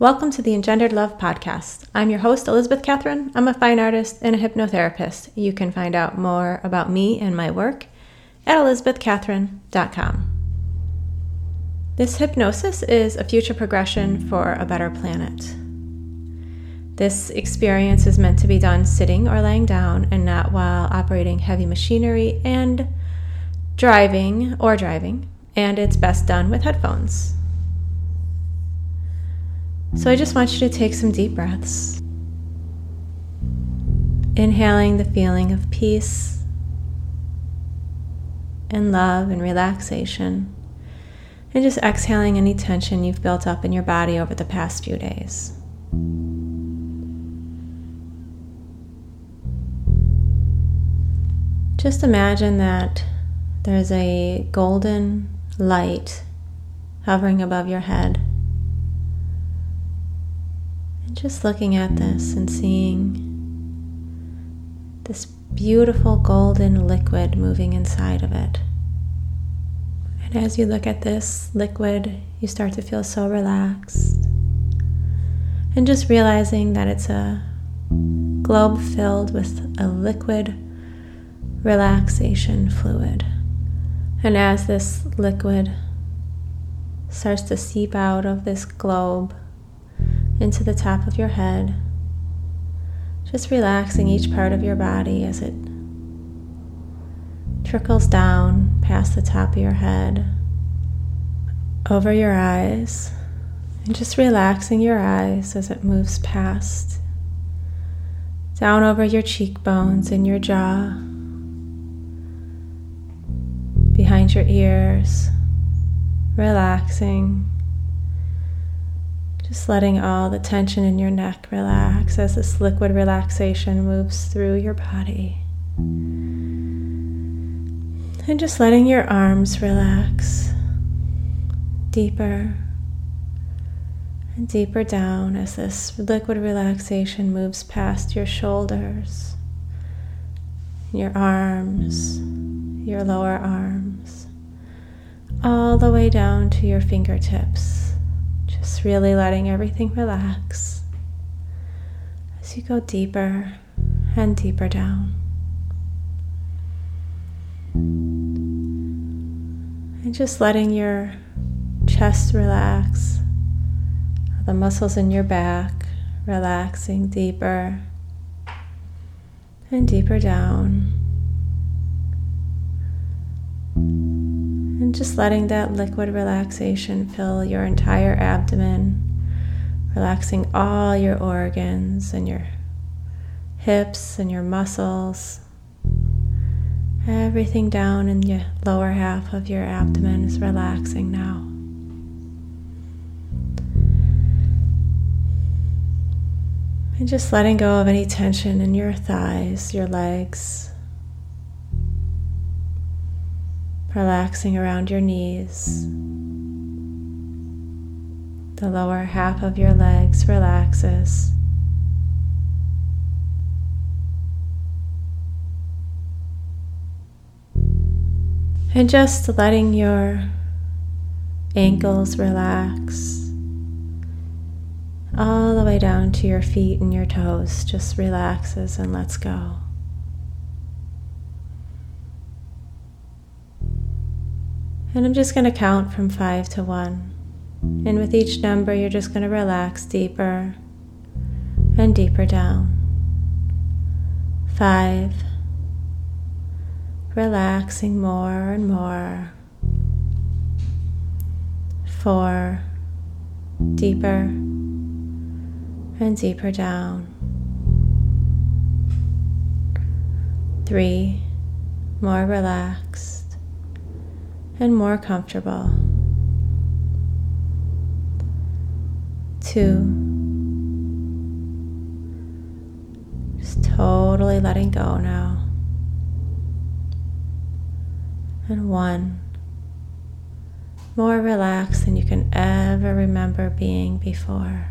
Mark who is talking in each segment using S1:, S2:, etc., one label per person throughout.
S1: Welcome to the Engendered Love podcast. I'm your host, Elizabeth Catherine. I'm a fine artist and a hypnotherapist. You can find out more about me and my work at elizabethcatherine.com. This hypnosis is a future progression for a better planet. This experience is meant to be done sitting or laying down and not while operating heavy machinery and driving or driving, and it's best done with headphones. So I just want you to take some deep breaths. Inhaling the feeling of peace and love and relaxation. And just exhaling any tension you've built up in your body over the past few days. Just imagine that there's a golden light hovering above your head. Just looking at this and seeing this beautiful golden liquid moving inside of it. And as you look at this liquid, you start to feel so relaxed. And just realizing that it's a globe filled with a liquid relaxation fluid. And as this liquid starts to seep out of this globe, into the top of your head, just relaxing each part of your body as it trickles down past the top of your head, over your eyes, and just relaxing your eyes as it moves past, down over your cheekbones and your jaw, behind your ears, relaxing just letting all the tension in your neck relax as this liquid relaxation moves through your body. And just letting your arms relax deeper and deeper down as this liquid relaxation moves past your shoulders, your arms, your lower arms, all the way down to your fingertips. Just really letting everything relax as you go deeper and deeper down. And just letting your chest relax, the muscles in your back relaxing deeper and deeper down. Just letting that liquid relaxation fill your entire abdomen, relaxing all your organs and your hips and your muscles. Everything down in the lower half of your abdomen is relaxing now. And just letting go of any tension in your thighs, your legs, relaxing around your knees. The lower half of your legs relaxes. And just letting your ankles relax all the way down to your feet and your toes just relaxes and lets go. And I'm just going to count from five to one. And with each number, you're just going to relax deeper and deeper down. Five. Relaxing more and more. Four. Deeper and deeper down. Three. More relaxed and more comfortable. Two, just totally letting go now. And one, more relaxed than you can ever remember being before.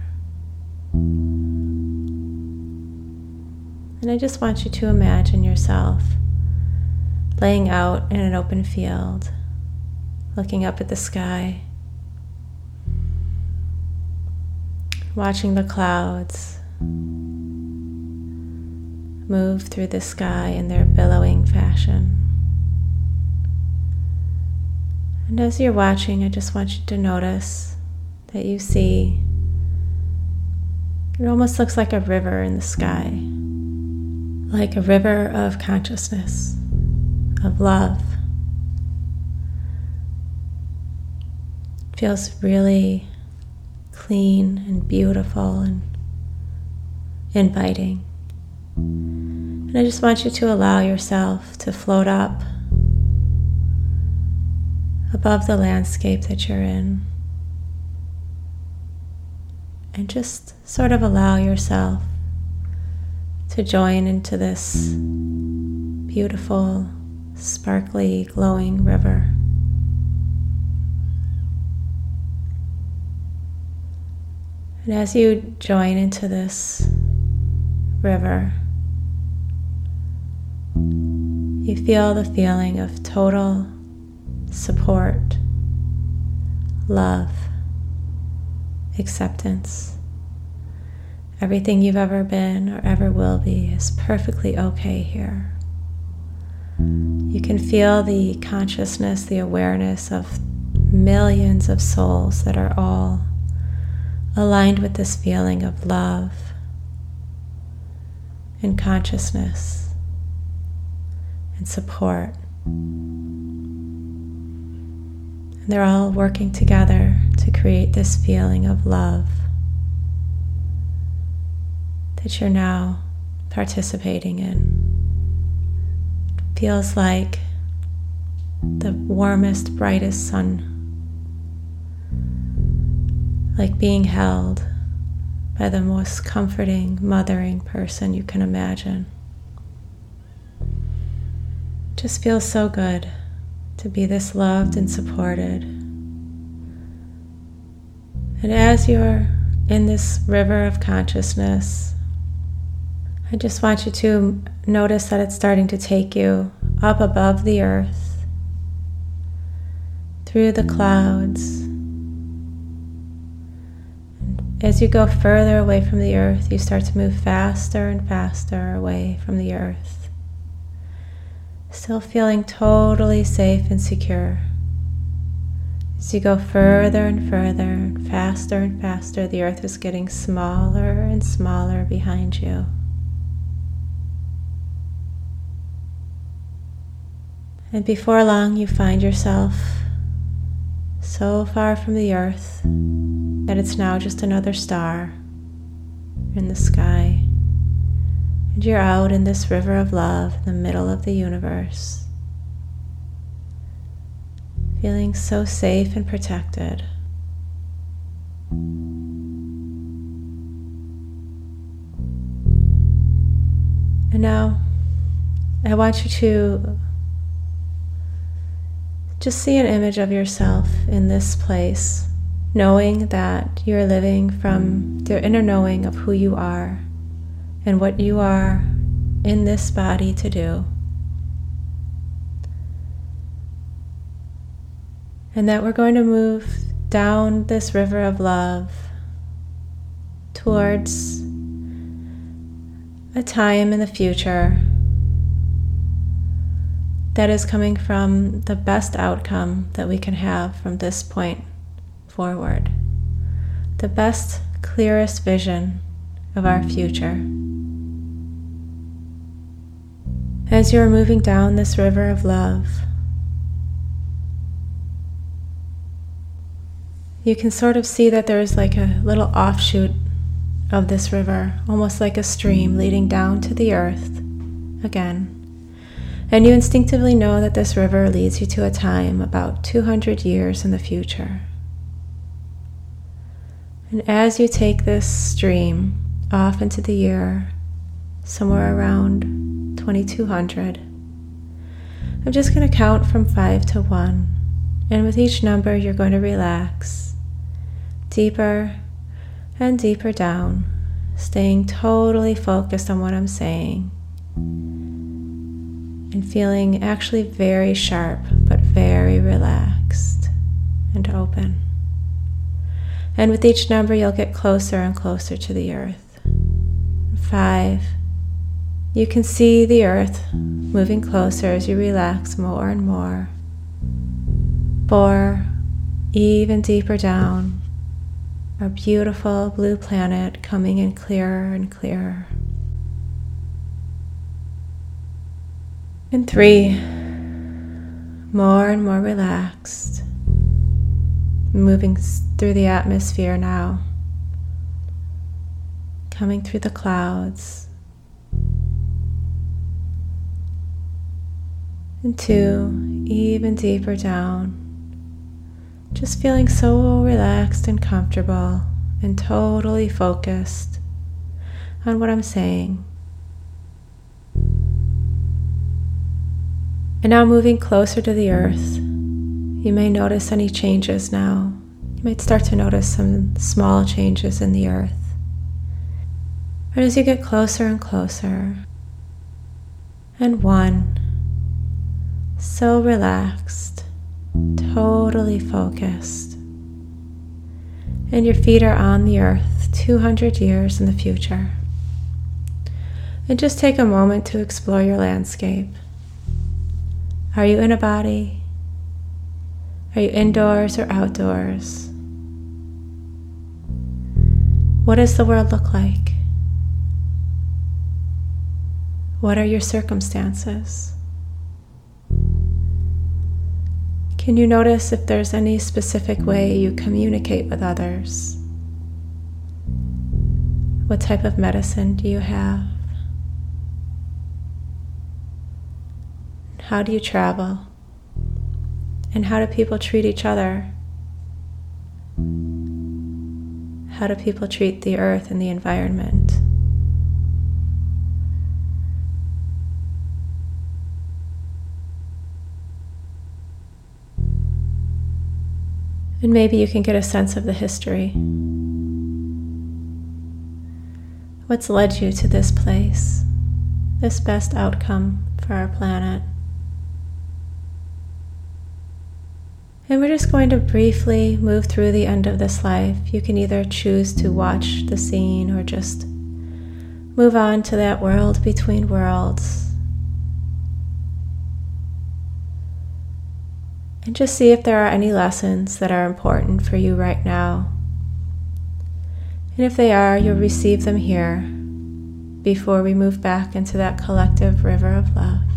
S1: And I just want you to imagine yourself laying out in an open field looking up at the sky. watching the clouds move through the sky in their billowing fashion. And as you're watching, I just want you to notice that you see it almost looks like a river in the sky, like a river of consciousness, of love. Feels really clean and beautiful and inviting. And I just want you to allow yourself to float up above the landscape that you're in. And just sort of allow yourself to join into this beautiful, sparkly, glowing river. And as you join into this river, you feel the feeling of total support, love, acceptance. Everything you've ever been or ever will be is perfectly okay here. You can feel the consciousness, the awareness of millions of souls that are all aligned with this feeling of love and consciousness and support. And they're all working together to create this feeling of love that you're now participating in. Feels like the warmest, brightest sun like being held by the most comforting, mothering person you can imagine. Just feels so good to be this loved and supported. And as you're in this river of consciousness, I just want you to notice that it's starting to take you up above the earth, through the clouds as you go further away from the earth, you start to move faster and faster away from the earth. Still feeling totally safe and secure. As you go further and further and faster and faster, the earth is getting smaller and smaller behind you. And before long, you find yourself so far from the earth that it's now just another star in the sky. And you're out in this river of love in the middle of the universe, feeling so safe and protected. And now I want you to just see an image of yourself in this place knowing that you're living from the inner knowing of who you are and what you are in this body to do. And that we're going to move down this river of love towards a time in the future that is coming from the best outcome that we can have from this point forward, the best, clearest vision of our future. As you are moving down this river of love, you can sort of see that there is like a little offshoot of this river, almost like a stream leading down to the earth again. And you instinctively know that this river leads you to a time about 200 years in the future. And as you take this stream off into the year, somewhere around 2200, I'm just going to count from five to one. And with each number, you're going to relax deeper and deeper down, staying totally focused on what I'm saying and feeling actually very sharp but very relaxed and open. And with each number, you'll get closer and closer to the earth. Five. You can see the earth moving closer as you relax more and more. Four. Even deeper down. Our beautiful blue planet coming in clearer and clearer. And three. More and more relaxed moving through the atmosphere now, coming through the clouds. And two, even deeper down, just feeling so relaxed and comfortable and totally focused on what I'm saying. And now moving closer to the earth. You may notice any changes now. You might start to notice some small changes in the earth. But as you get closer and closer, and one, so relaxed, totally focused, and your feet are on the earth 200 years in the future. And just take a moment to explore your landscape. Are you in a body? Are you indoors or outdoors? What does the world look like? What are your circumstances? Can you notice if there's any specific way you communicate with others? What type of medicine do you have? How do you travel? And how do people treat each other? How do people treat the earth and the environment? And maybe you can get a sense of the history. What's led you to this place, this best outcome for our planet? And we're just going to briefly move through the end of this life. You can either choose to watch the scene or just move on to that world between worlds. And just see if there are any lessons that are important for you right now. And if they are, you'll receive them here before we move back into that collective river of love.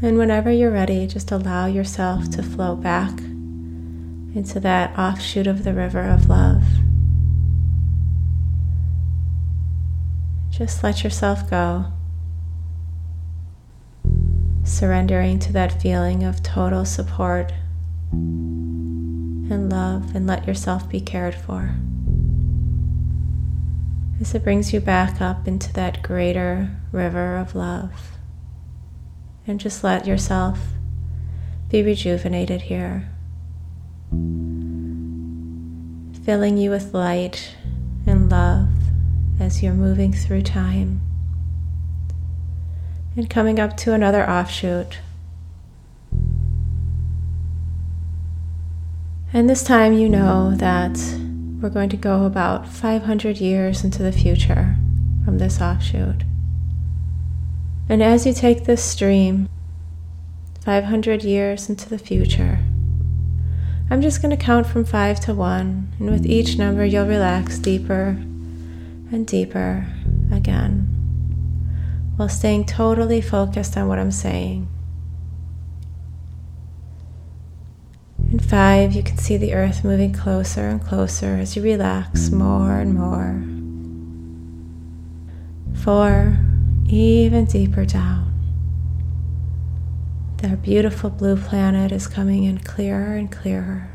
S1: And whenever you're ready, just allow yourself to flow back into that offshoot of the river of love. Just let yourself go, surrendering to that feeling of total support and love, and let yourself be cared for. As it brings you back up into that greater river of love and just let yourself be rejuvenated here. Filling you with light and love as you're moving through time. And coming up to another offshoot. And this time you know that we're going to go about 500 years into the future from this offshoot. And as you take this stream 500 years into the future, I'm just going to count from five to one, and with each number, you'll relax deeper and deeper again while staying totally focused on what I'm saying. In five, you can see the earth moving closer and closer as you relax more and more. Four, even deeper down. Their beautiful blue planet is coming in clearer and clearer.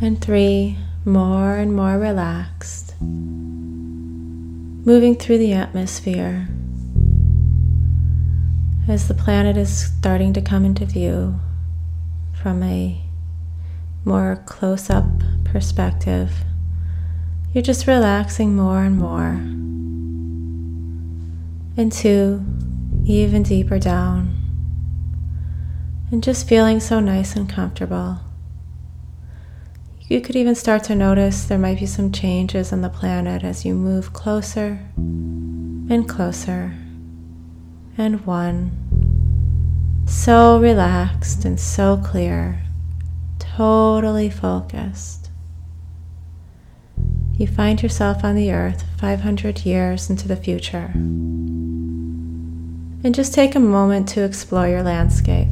S1: And three, more and more relaxed, moving through the atmosphere as the planet is starting to come into view from a more close up perspective. You're just relaxing more and more. And two, even deeper down, and just feeling so nice and comfortable. You could even start to notice there might be some changes on the planet as you move closer and closer, and one. So relaxed and so clear, totally focused. You find yourself on the earth 500 years into the future. And just take a moment to explore your landscape.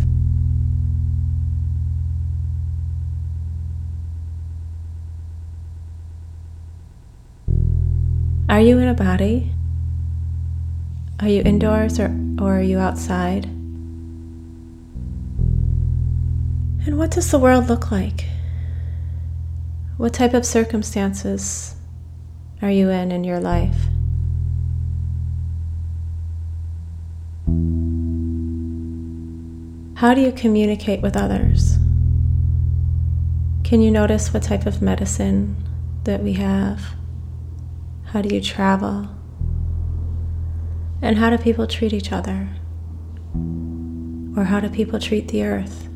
S1: Are you in a body? Are you indoors or, or are you outside? And what does the world look like? What type of circumstances are you in in your life? How do you communicate with others? Can you notice what type of medicine that we have? How do you travel? And how do people treat each other? Or how do people treat the earth?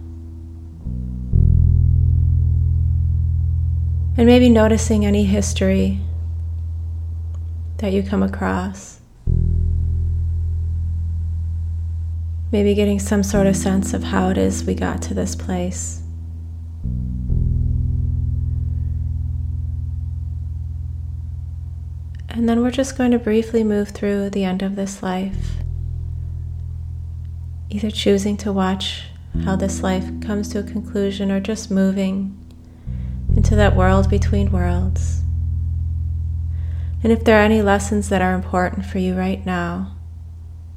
S1: And maybe noticing any history that you come across. Maybe getting some sort of sense of how it is we got to this place. And then we're just going to briefly move through the end of this life, either choosing to watch how this life comes to a conclusion or just moving into that world between worlds. And if there are any lessons that are important for you right now,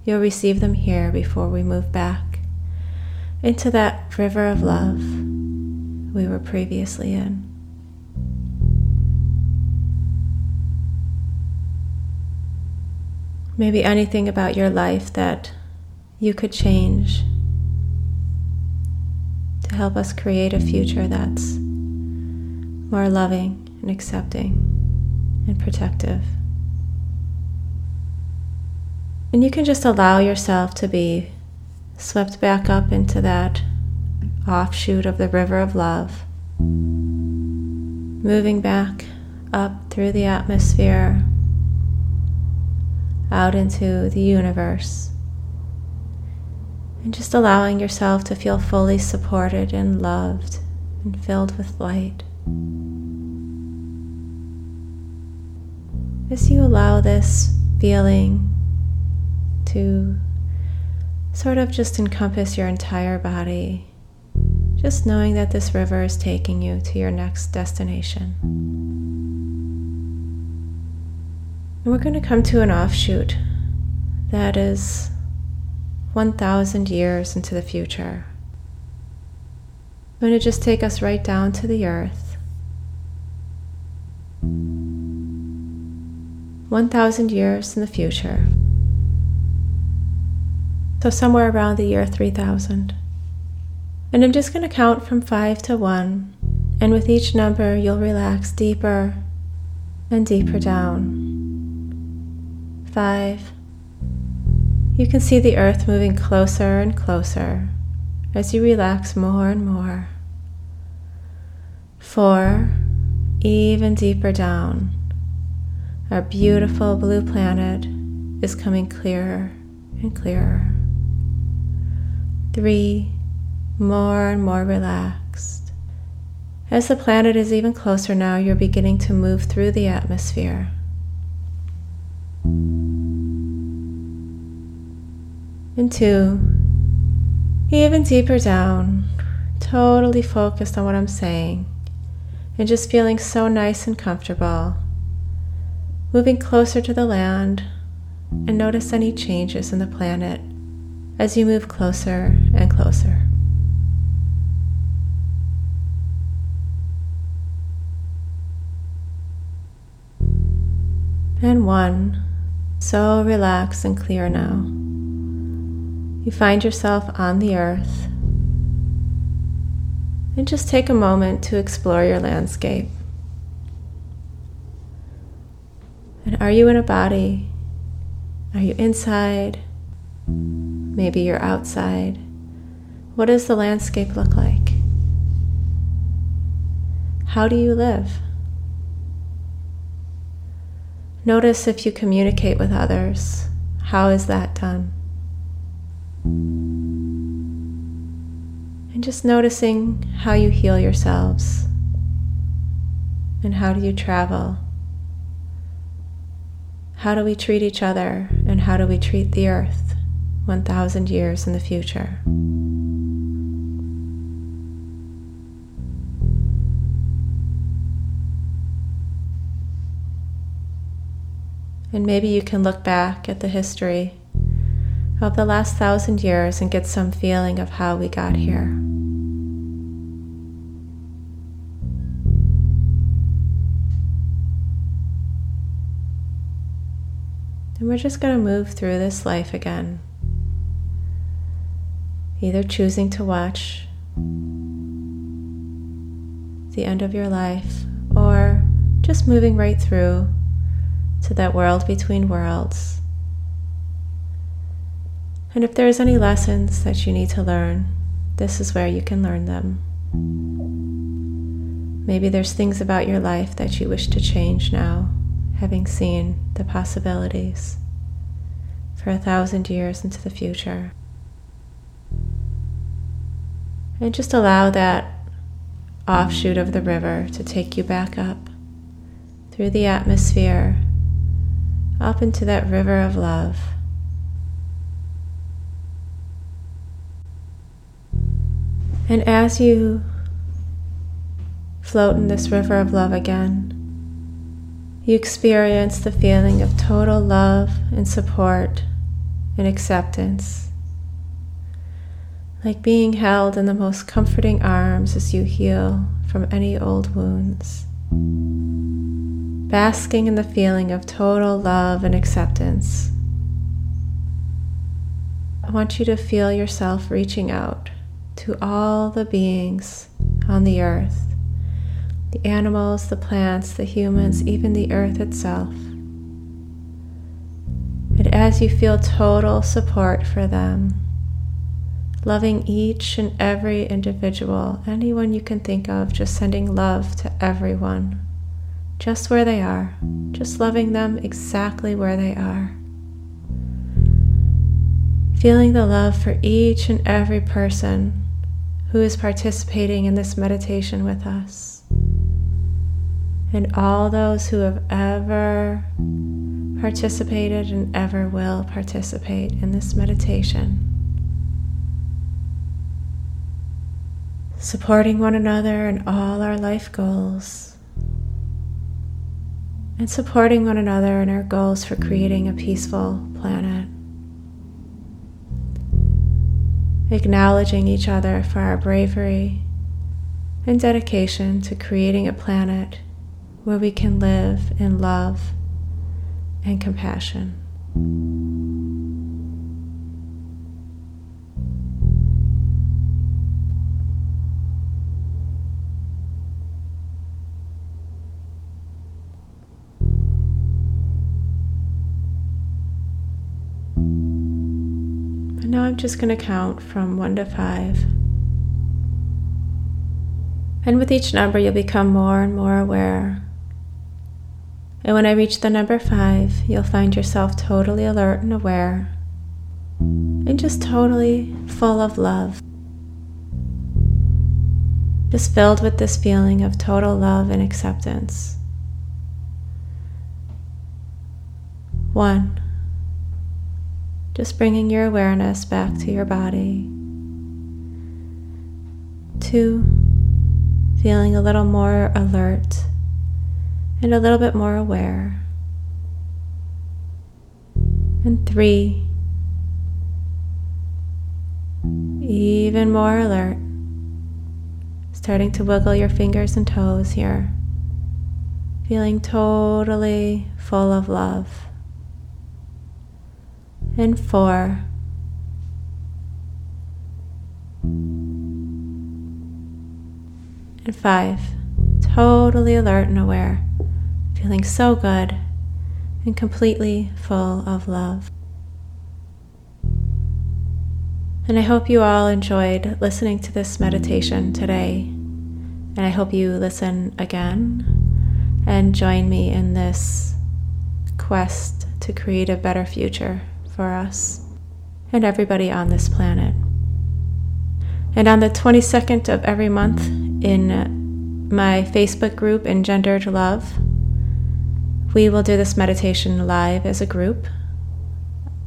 S1: you'll receive them here before we move back into that river of love we were previously in. Maybe anything about your life that you could change to help us create a future that's more loving and accepting and protective. And you can just allow yourself to be swept back up into that offshoot of the river of love, moving back up through the atmosphere out into the universe. And just allowing yourself to feel fully supported and loved and filled with light. As you allow this feeling to sort of just encompass your entire body, just knowing that this river is taking you to your next destination. And we're going to come to an offshoot that is 1,000 years into the future. I'm going to just take us right down to the earth. 1,000 years in the future. So, somewhere around the year 3000. And I'm just going to count from 5 to 1. And with each number, you'll relax deeper and deeper down five. You can see the earth moving closer and closer as you relax more and more. Four, even deeper down. Our beautiful blue planet is coming clearer and clearer. Three, more and more relaxed. As the planet is even closer now, you're beginning to move through the atmosphere. and two, even deeper down, totally focused on what I'm saying, and just feeling so nice and comfortable. Moving closer to the land and notice any changes in the planet as you move closer and closer. And one, so relaxed and clear now you find yourself on the earth. And just take a moment to explore your landscape. And are you in a body? Are you inside? Maybe you're outside. What does the landscape look like? How do you live? Notice if you communicate with others. How is that done? And just noticing how you heal yourselves and how do you travel? How do we treat each other and how do we treat the earth 1,000 years in the future? And maybe you can look back at the history of the last thousand years and get some feeling of how we got here. And we're just going to move through this life again, either choosing to watch the end of your life or just moving right through to that world between worlds. And if there's any lessons that you need to learn, this is where you can learn them. Maybe there's things about your life that you wish to change now, having seen the possibilities for a thousand years into the future. And just allow that offshoot of the river to take you back up through the atmosphere up into that river of love. And as you float in this river of love again, you experience the feeling of total love and support and acceptance, like being held in the most comforting arms as you heal from any old wounds. Basking in the feeling of total love and acceptance. I want you to feel yourself reaching out to all the beings on the earth the animals, the plants, the humans, even the earth itself. And as you feel total support for them, loving each and every individual, anyone you can think of, just sending love to everyone just where they are, just loving them exactly where they are. Feeling the love for each and every person who is participating in this meditation with us, and all those who have ever participated and ever will participate in this meditation. Supporting one another in all our life goals and supporting one another in our goals for creating a peaceful planet. Acknowledging each other for our bravery and dedication to creating a planet where we can live in love and compassion. And now I'm just going to count from one to five. And with each number, you'll become more and more aware. And when I reach the number five, you'll find yourself totally alert and aware, and just totally full of love. Just filled with this feeling of total love and acceptance. One. Just bringing your awareness back to your body. Two, feeling a little more alert and a little bit more aware. And three, even more alert. Starting to wiggle your fingers and toes here. Feeling totally full of love and four. And five, totally alert and aware, feeling so good and completely full of love. And I hope you all enjoyed listening to this meditation today. And I hope you listen again and join me in this quest to create a better future for us and everybody on this planet. And on the 22nd of every month in my Facebook group, Engendered Love, we will do this meditation live as a group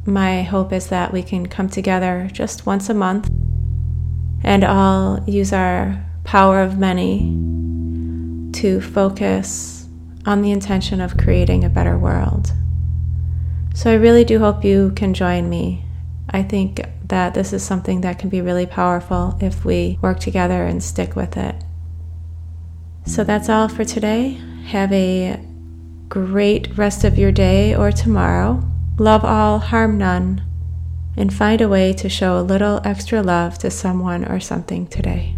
S1: my hope is that we can come together just once a month and all use our power of many to focus on the intention of creating a better world. So I really do hope you can join me. I think that this is something that can be really powerful if we work together and stick with it. So that's all for today. Have a great rest of your day or tomorrow. Love all, harm none, and find a way to show a little extra love to someone or something today.